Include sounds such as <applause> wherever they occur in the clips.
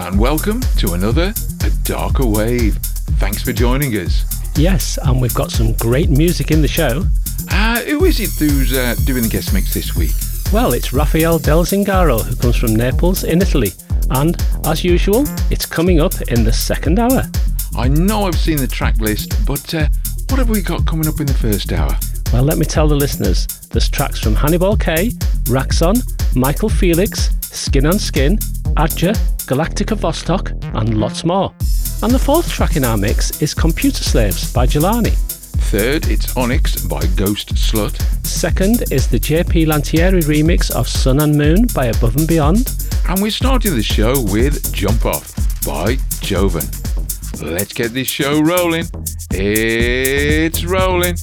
And welcome to another A Darker Wave. Thanks for joining us. Yes, and we've got some great music in the show. Uh, who is it who's uh, doing the guest mix this week? Well, it's Rafael Del Zingaro who comes from Naples in Italy. And as usual, it's coming up in the second hour. I know I've seen the track list, but uh, what have we got coming up in the first hour? Well, let me tell the listeners there's tracks from Hannibal K, Raxon, Michael Felix, Skin on Skin, Aadja, Galactika Vostock, and lots more. And the fourth track in our mix is Computer Slaves by Jelani. Third, it's Onyx by Ghost Slut. Second is the JP Lantieri remix of Sun and Moon by Above and Beyond. And we're starting the show with Jump Off by Jovonn. Let's get this show rolling. It's rolling.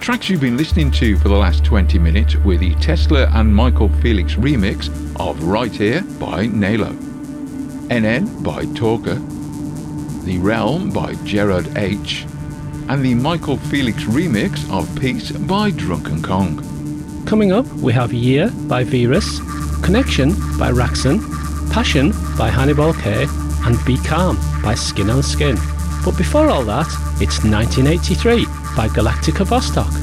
Tracks you've been listening to for the last 20 minutes were the Tesla and Michael Felix remix of Right Here by Nalo, NN by Talker, The Realm by Gerard H, and the Michael Felix remix of Peace by Drunken Kong. Coming up, we have Year by Virus, Connection by Raxon, Passion by Hannibal K, and Be Calm by Skin on Skin. But before all that, it's 1983 by Galactika Vostock.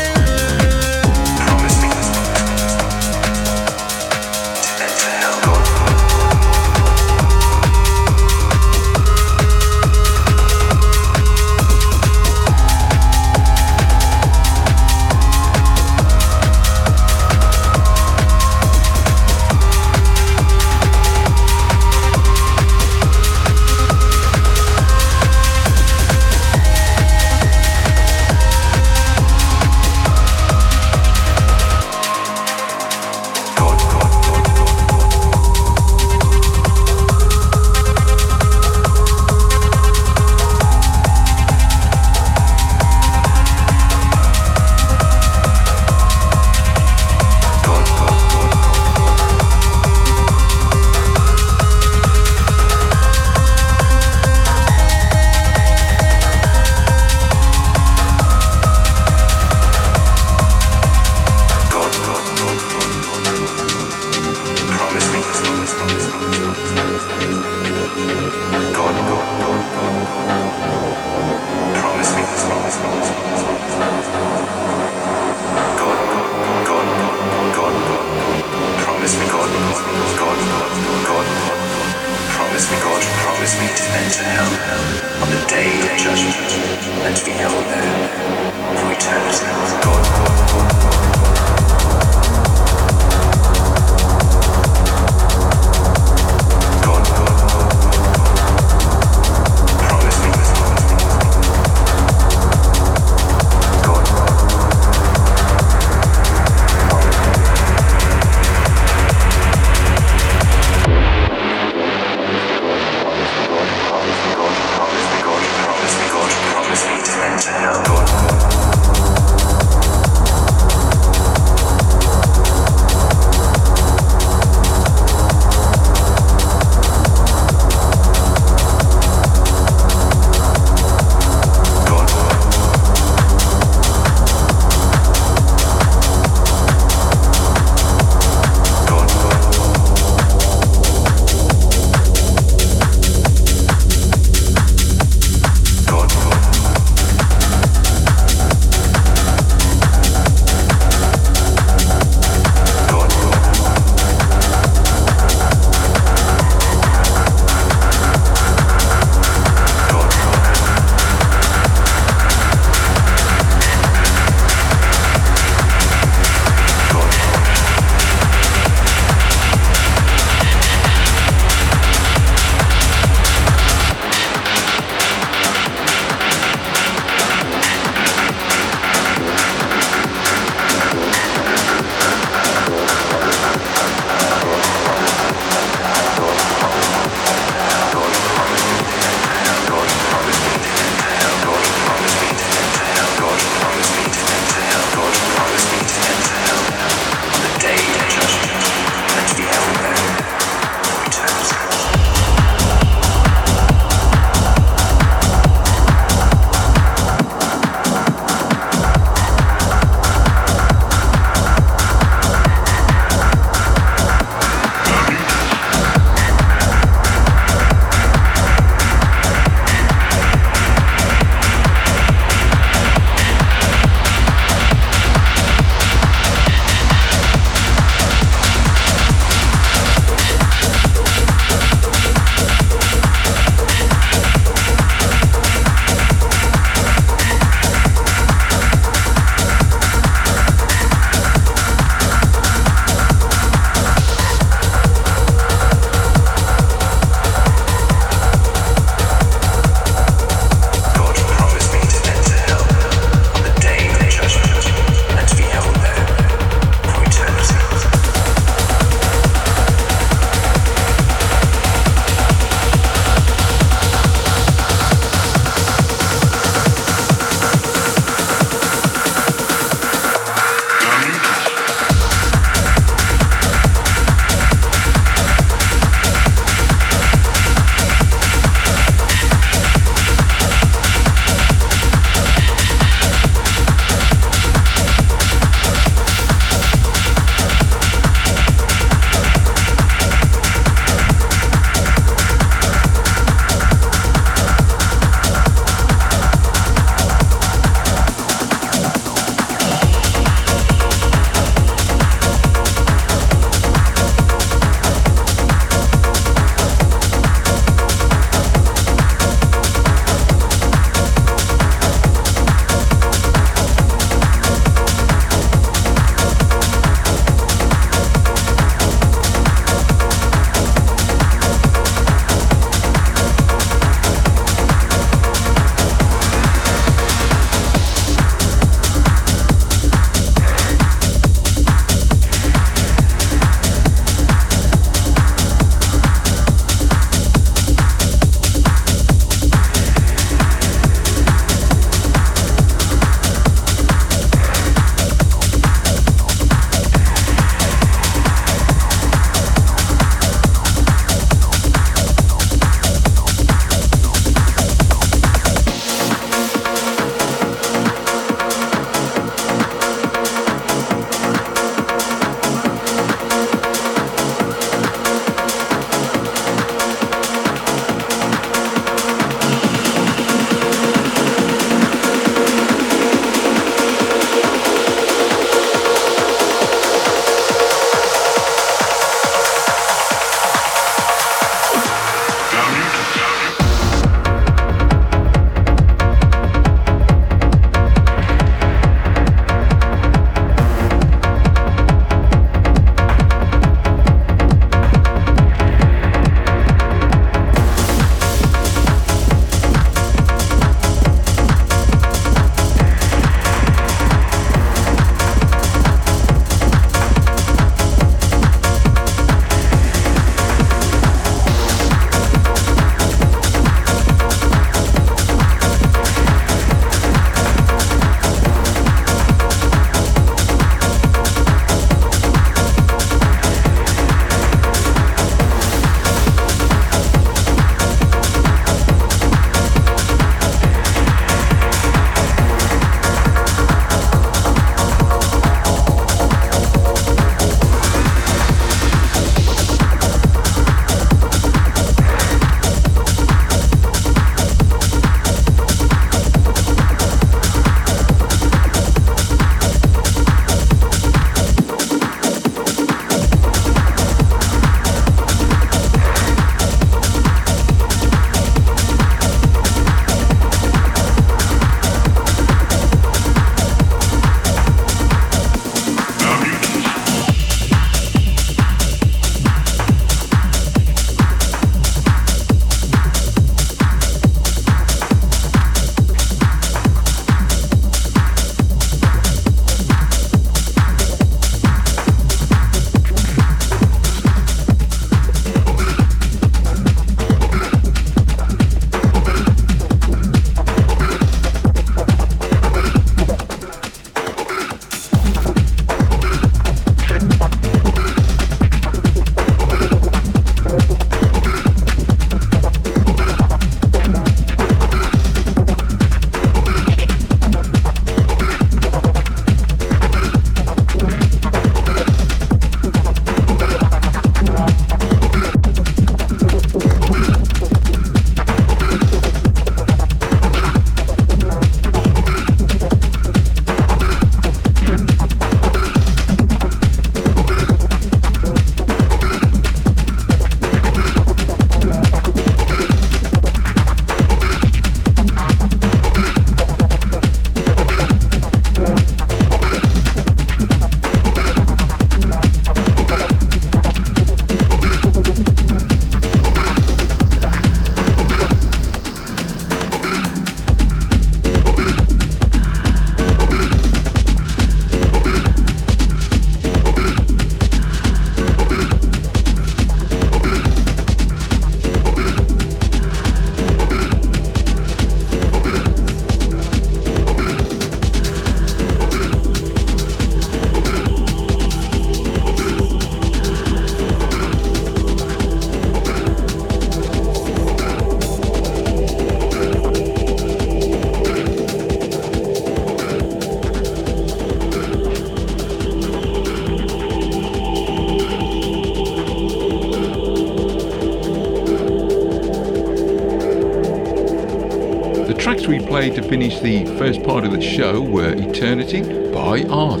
To finish the first part of the show were Eternity by Art,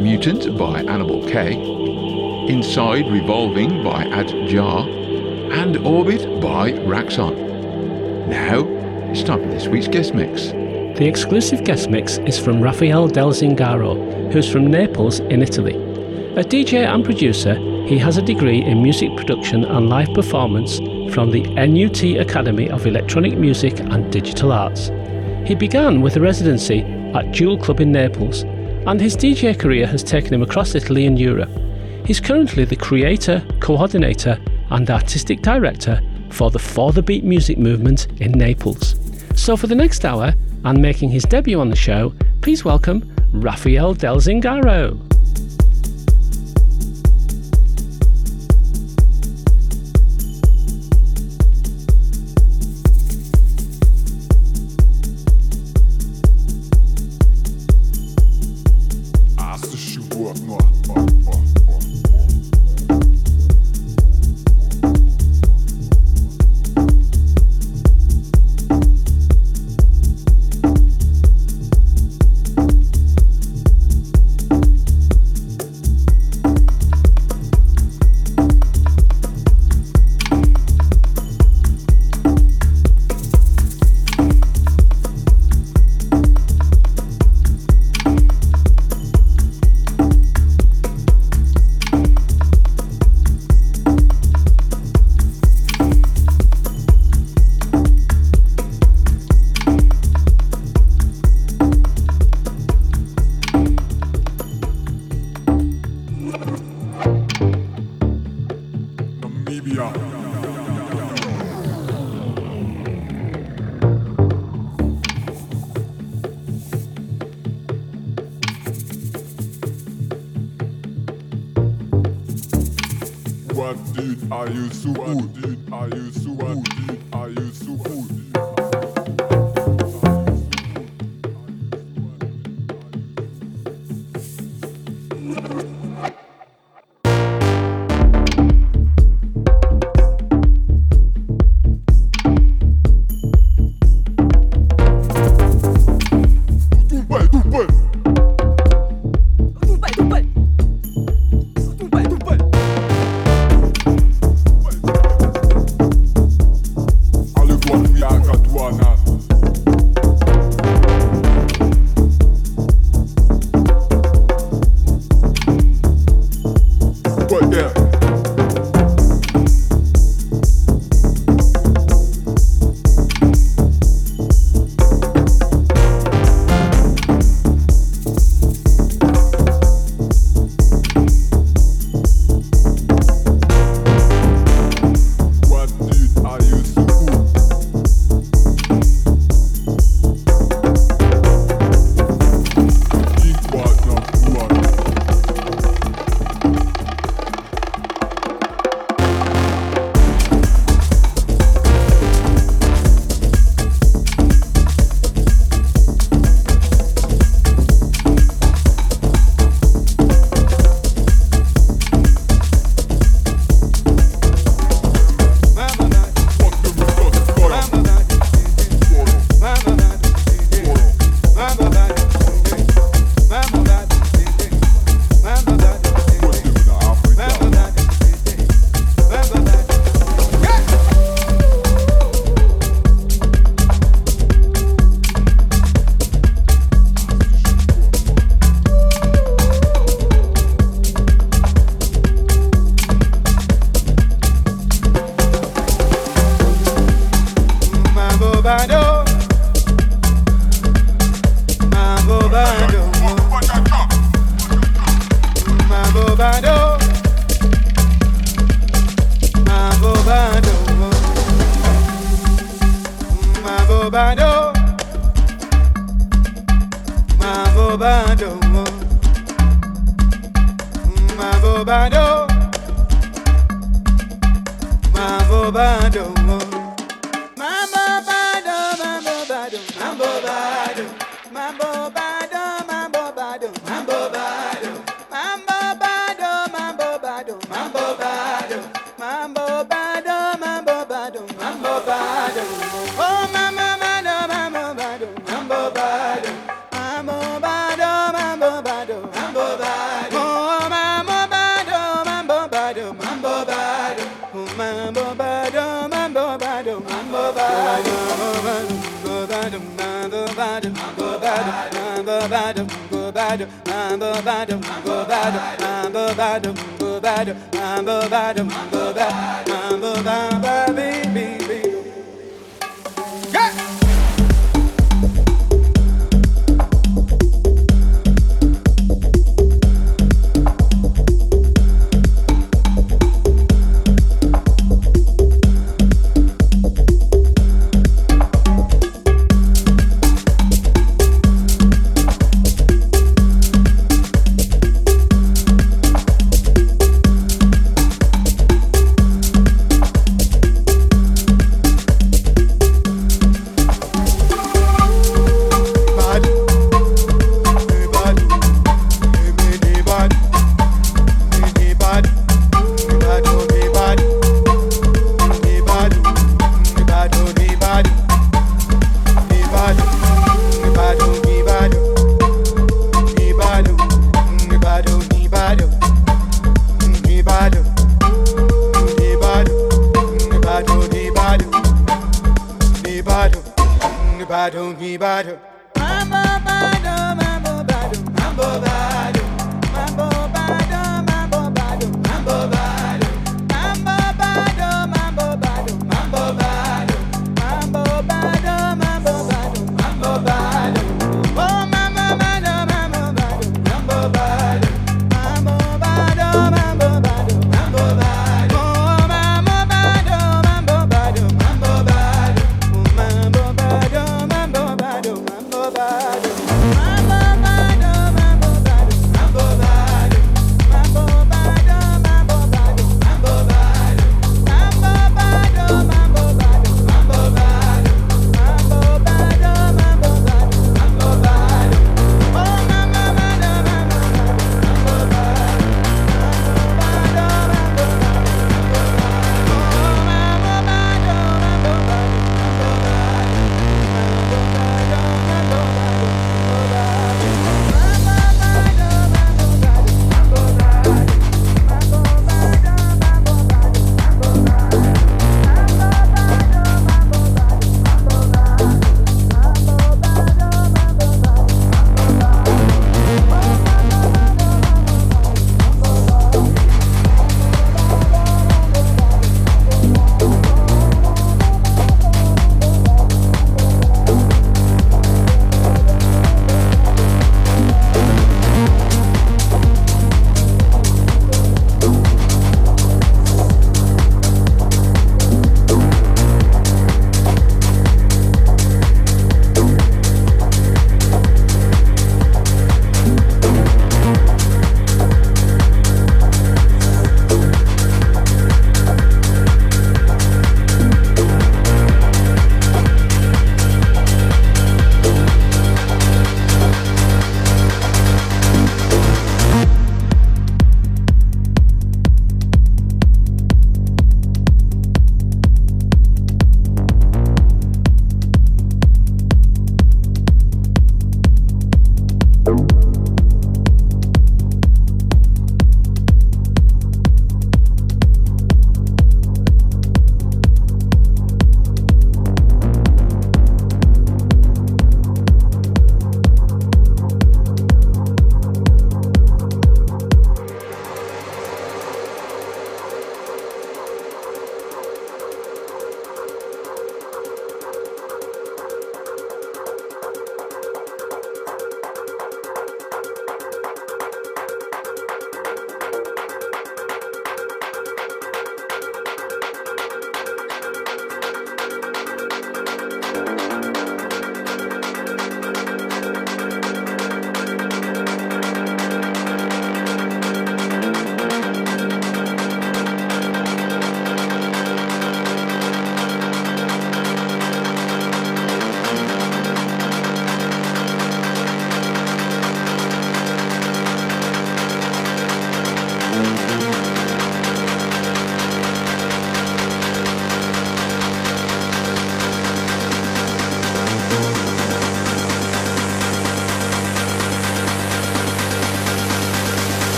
Mutant by Hannibal K, Inside Revolving by Ad Jar, and Orbit by Raxon. Now, it's time for this week's guest mix. The exclusive guest mix is from Raffaele Del Zingaro, who's from Naples in Italy. A DJ and producer, he has a degree in music production and live performance from the NUT Academy of Electronic Music and Digital Arts. He began with a residency at Duel Club in Naples, and his DJ career has taken him across Italy and Europe. He's currently the creator, coordinator, and artistic director for the For the Beat music movement in Naples. So, for the next hour, and making his debut on the show, please welcome Raffaele Del Zingaro.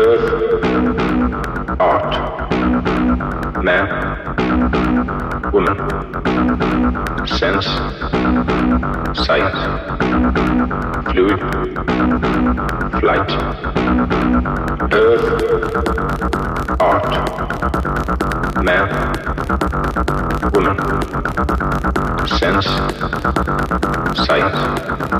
earth, art, man, woman, sense, sight, fluid, flight, earth, art, man, woman, sense, sight,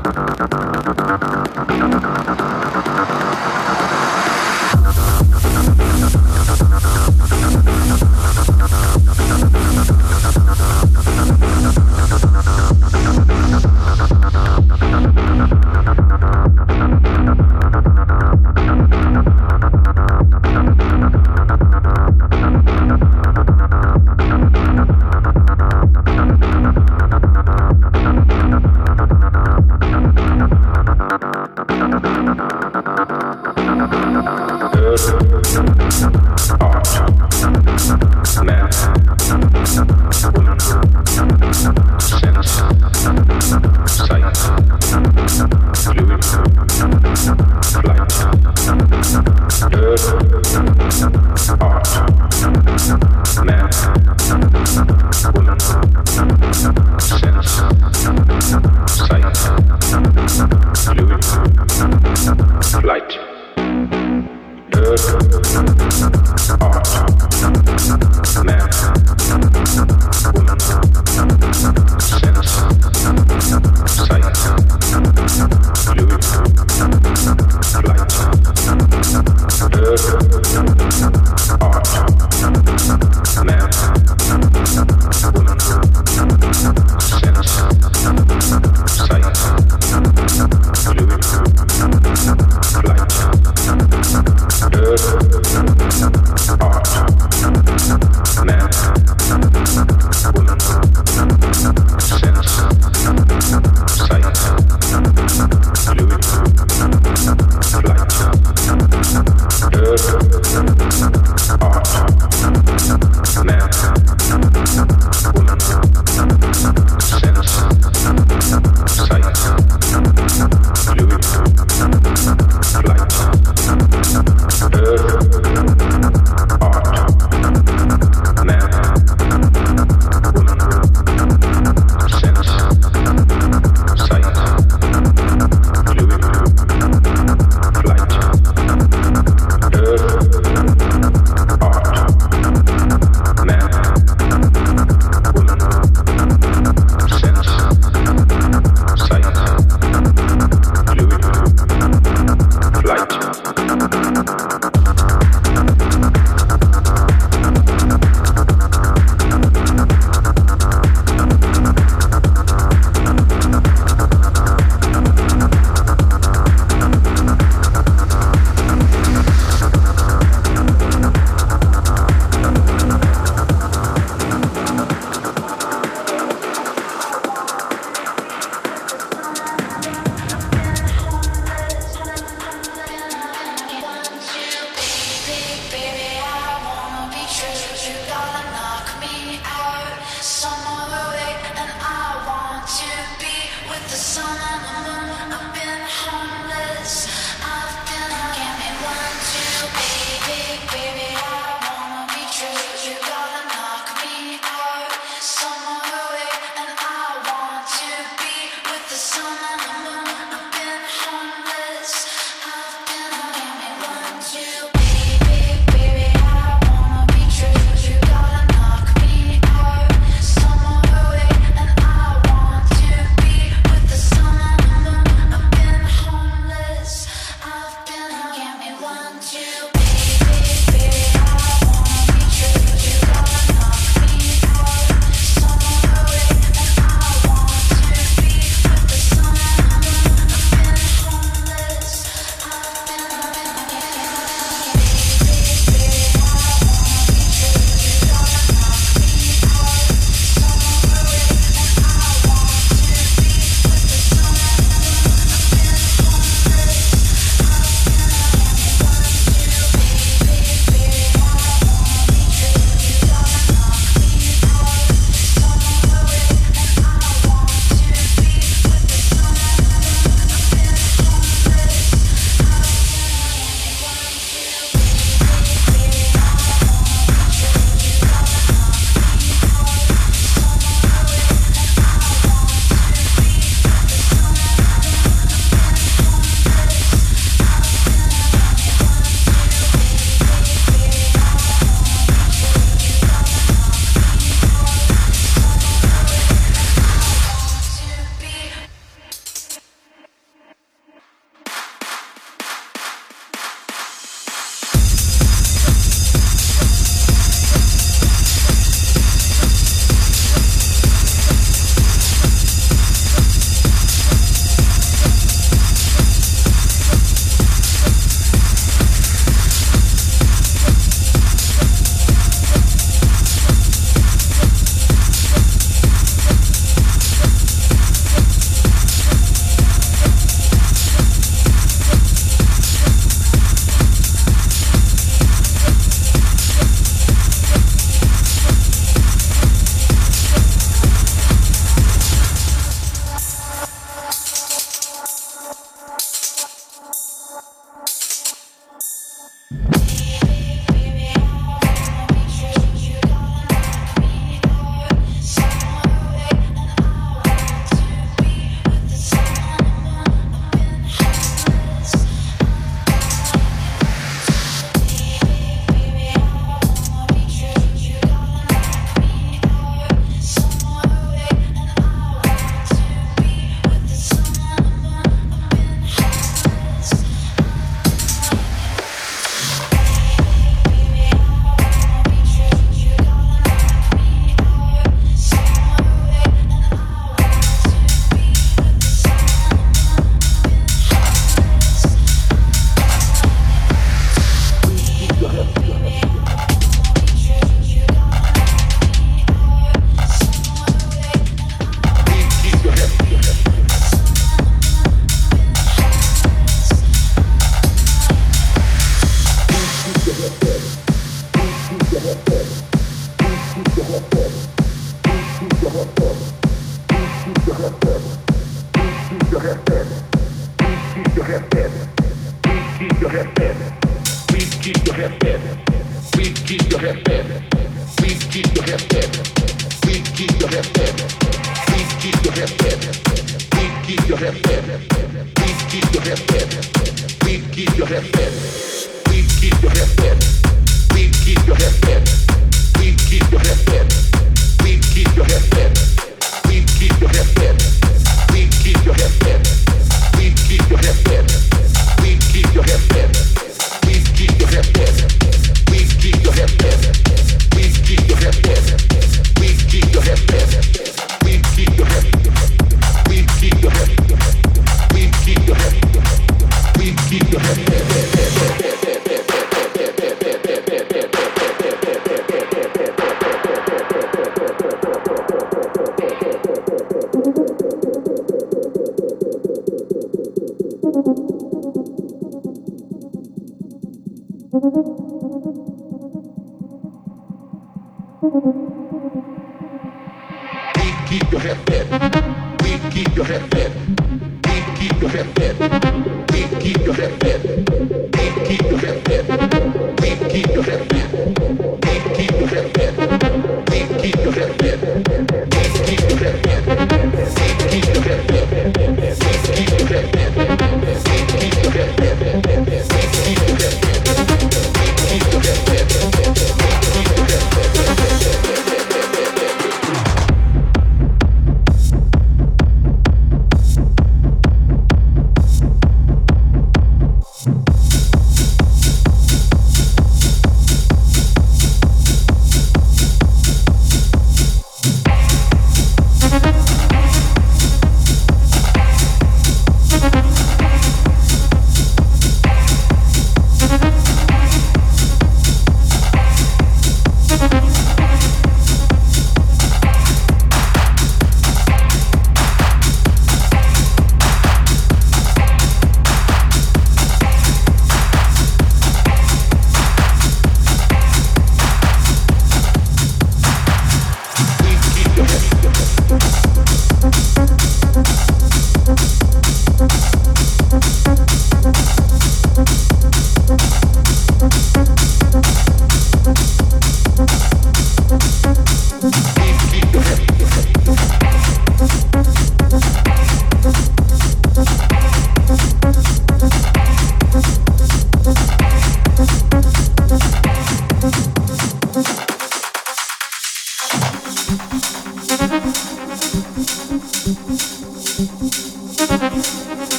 your head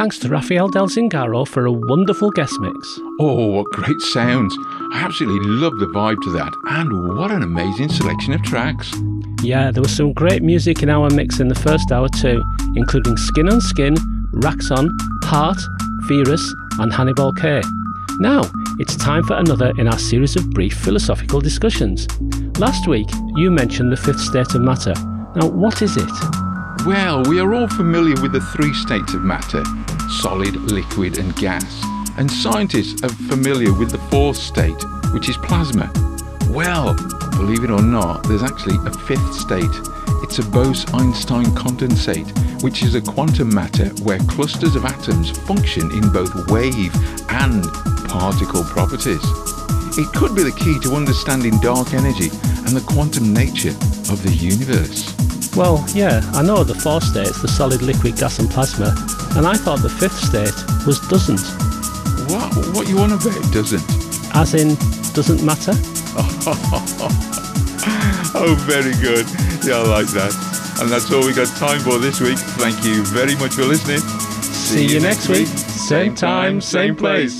Thanks to Raffaele Del Zingaro for a wonderful guest mix. Oh, what great sounds! I absolutely love the vibe to that, and what an amazing selection of tracks. Yeah, there was some great music in our mix in the first hour too, including Skin on Skin, Raxon, Heart, Virus, and Hannibal K. Now, it's time for another in our series of brief philosophical discussions. Last week, you mentioned the fifth state of matter. Now, what is it? Well, we are all familiar with the three states of matter solid, liquid, and gas. And scientists are familiar with the fourth state, which is plasma. Well, believe it or not, there's actually a fifth state. It's a Bose Einstein condensate, which is a quantum matter where clusters of atoms function in both wave and particle properties. It could be the key to understanding dark energy and the quantum nature of the universe. Well, yeah, I know the four states, the solid, liquid, gas, and plasma, and I thought the fifth state was doesn't. What? What you want to about doesn't? As in, doesn't matter? <laughs> Oh, very good. Yeah, I like that. And that's all we got time for this week. Thank you very much for listening. See you next week. Same time, same place.